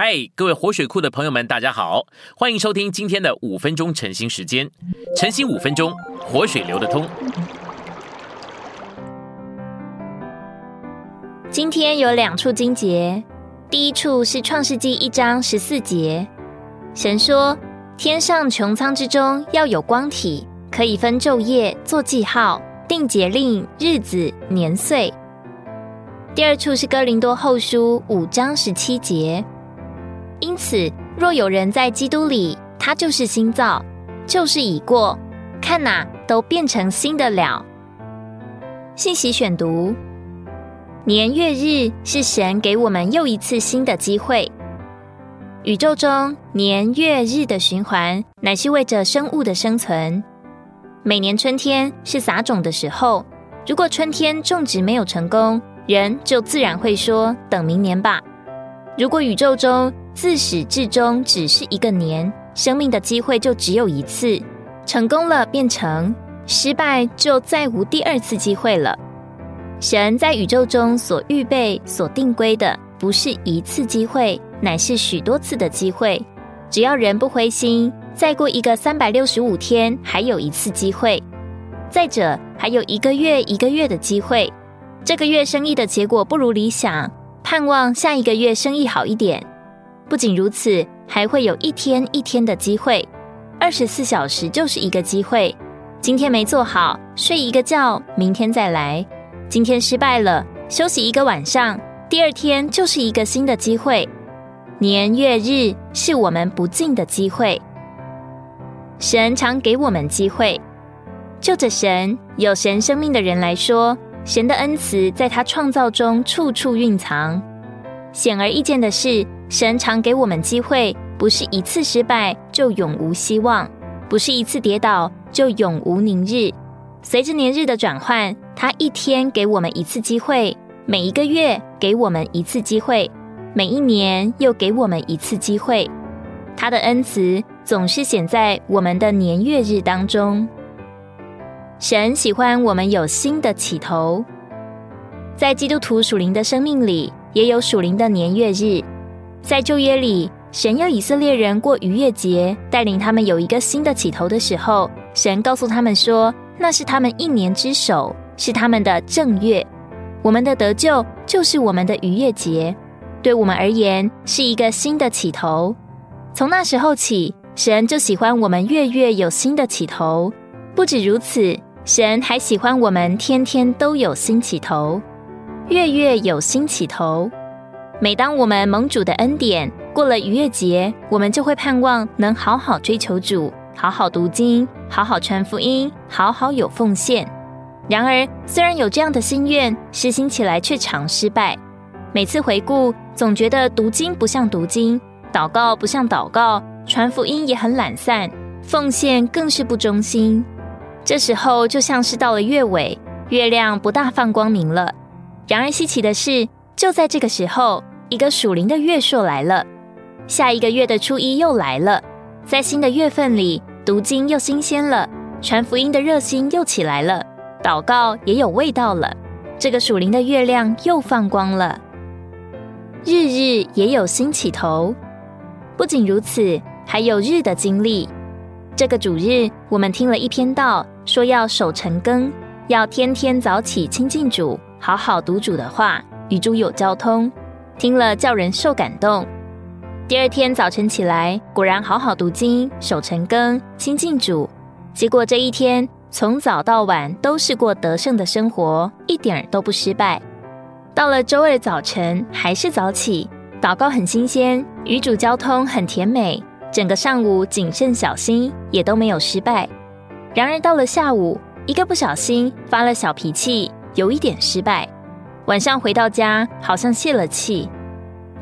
嗨，各位活水库的朋友们，大家好，欢迎收听今天的五分钟晨兴时间。晨兴五分钟，活水流得通。今天有两处经节，第一处是创世纪一章十四节，神说：“天上穹苍之中要有光体，可以分昼夜，做记号，定节令、日子、年岁。”第二处是哥林多后书五章十七节。因此，若有人在基督里，他就是新造，就是已过，看哪，都变成新的了。信息选读：年月日是神给我们又一次新的机会。宇宙中年月日的循环，乃是为着生物的生存。每年春天是撒种的时候，如果春天种植没有成功，人就自然会说：“等明年吧。”如果宇宙中自始至终只是一个年，生命的机会就只有一次，成功了变成，失败就再无第二次机会了。神在宇宙中所预备、所定规的，不是一次机会，乃是许多次的机会。只要人不灰心，再过一个三百六十五天，还有一次机会。再者，还有一个月一个月的机会。这个月生意的结果不如理想。盼望下一个月生意好一点。不仅如此，还会有一天一天的机会。二十四小时就是一个机会。今天没做好，睡一个觉，明天再来。今天失败了，休息一个晚上，第二天就是一个新的机会。年月日是我们不尽的机会。神常给我们机会。就着神有神生命的人来说。神的恩慈在他创造中处处蕴藏。显而易见的是，神常给我们机会，不是一次失败就永无希望，不是一次跌倒就永无宁日。随着年日的转换，他一天给我们一次机会，每一个月给我们一次机会，每一年又给我们一次机会。他的恩慈总是显在我们的年月日当中。神喜欢我们有新的起头，在基督徒属灵的生命里，也有属灵的年月日。在旧约里，神要以色列人过逾越节，带领他们有一个新的起头的时候，神告诉他们说，那是他们一年之首，是他们的正月。我们的得救就是我们的逾越节，对我们而言是一个新的起头。从那时候起，神就喜欢我们月月有新的起头。不止如此。神还喜欢我们天天都有新起头，月月有新起头。每当我们蒙主的恩典过了逾越节，我们就会盼望能好好追求主，好好读经，好好传福音，好好有奉献。然而，虽然有这样的心愿，实行起来却常失败。每次回顾，总觉得读经不像读经，祷告不像祷告，传福音也很懒散，奉献更是不忠心。这时候就像是到了月尾，月亮不大放光明了。然而稀奇的是，就在这个时候，一个属灵的月朔来了。下一个月的初一又来了，在新的月份里，读经又新鲜了，传福音的热心又起来了，祷告也有味道了。这个属灵的月亮又放光了，日日也有新起头。不仅如此，还有日的经历。这个主日，我们听了一篇道。说要守晨更，要天天早起亲近主，好好读主的话，与主有交通。听了叫人受感动。第二天早晨起来，果然好好读经，守晨更，亲近主。结果这一天从早到晚都是过得胜的生活，一点儿都不失败。到了周二早晨，还是早起，祷告很新鲜，与主交通很甜美。整个上午谨慎小心，也都没有失败。然而到了下午，一个不小心发了小脾气，有一点失败。晚上回到家，好像泄了气。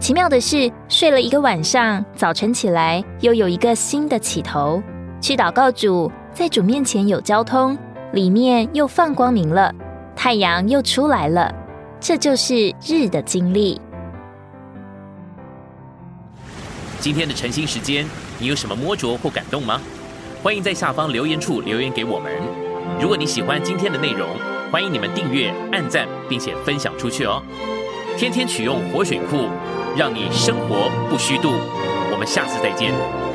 奇妙的是，睡了一个晚上，早晨起来又有一个新的起头。去祷告主，在主面前有交通，里面又放光明了，太阳又出来了。这就是日的经历。今天的晨兴时间，你有什么摸着或感动吗？欢迎在下方留言处留言给我们。如果你喜欢今天的内容，欢迎你们订阅、按赞，并且分享出去哦。天天取用活水库，让你生活不虚度。我们下次再见。